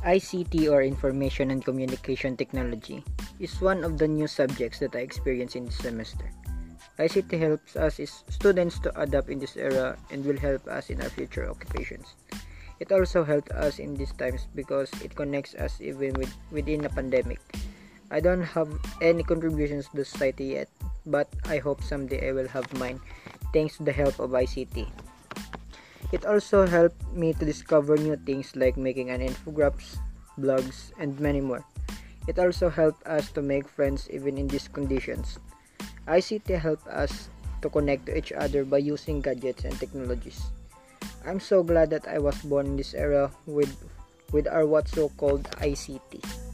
ICT or Information and Communication Technology is one of the new subjects that I experienced in this semester. ICT helps us as students to adapt in this era and will help us in our future occupations. It also helped us in these times because it connects us even with, within a pandemic. I don't have any contributions to society yet, but I hope someday I will have mine thanks to the help of ICT. It also helped me to discover new things like making an infographics, blogs, and many more. It also helped us to make friends even in these conditions. ICT helped us to connect to each other by using gadgets and technologies. I'm so glad that I was born in this era with with our what's so called ICT.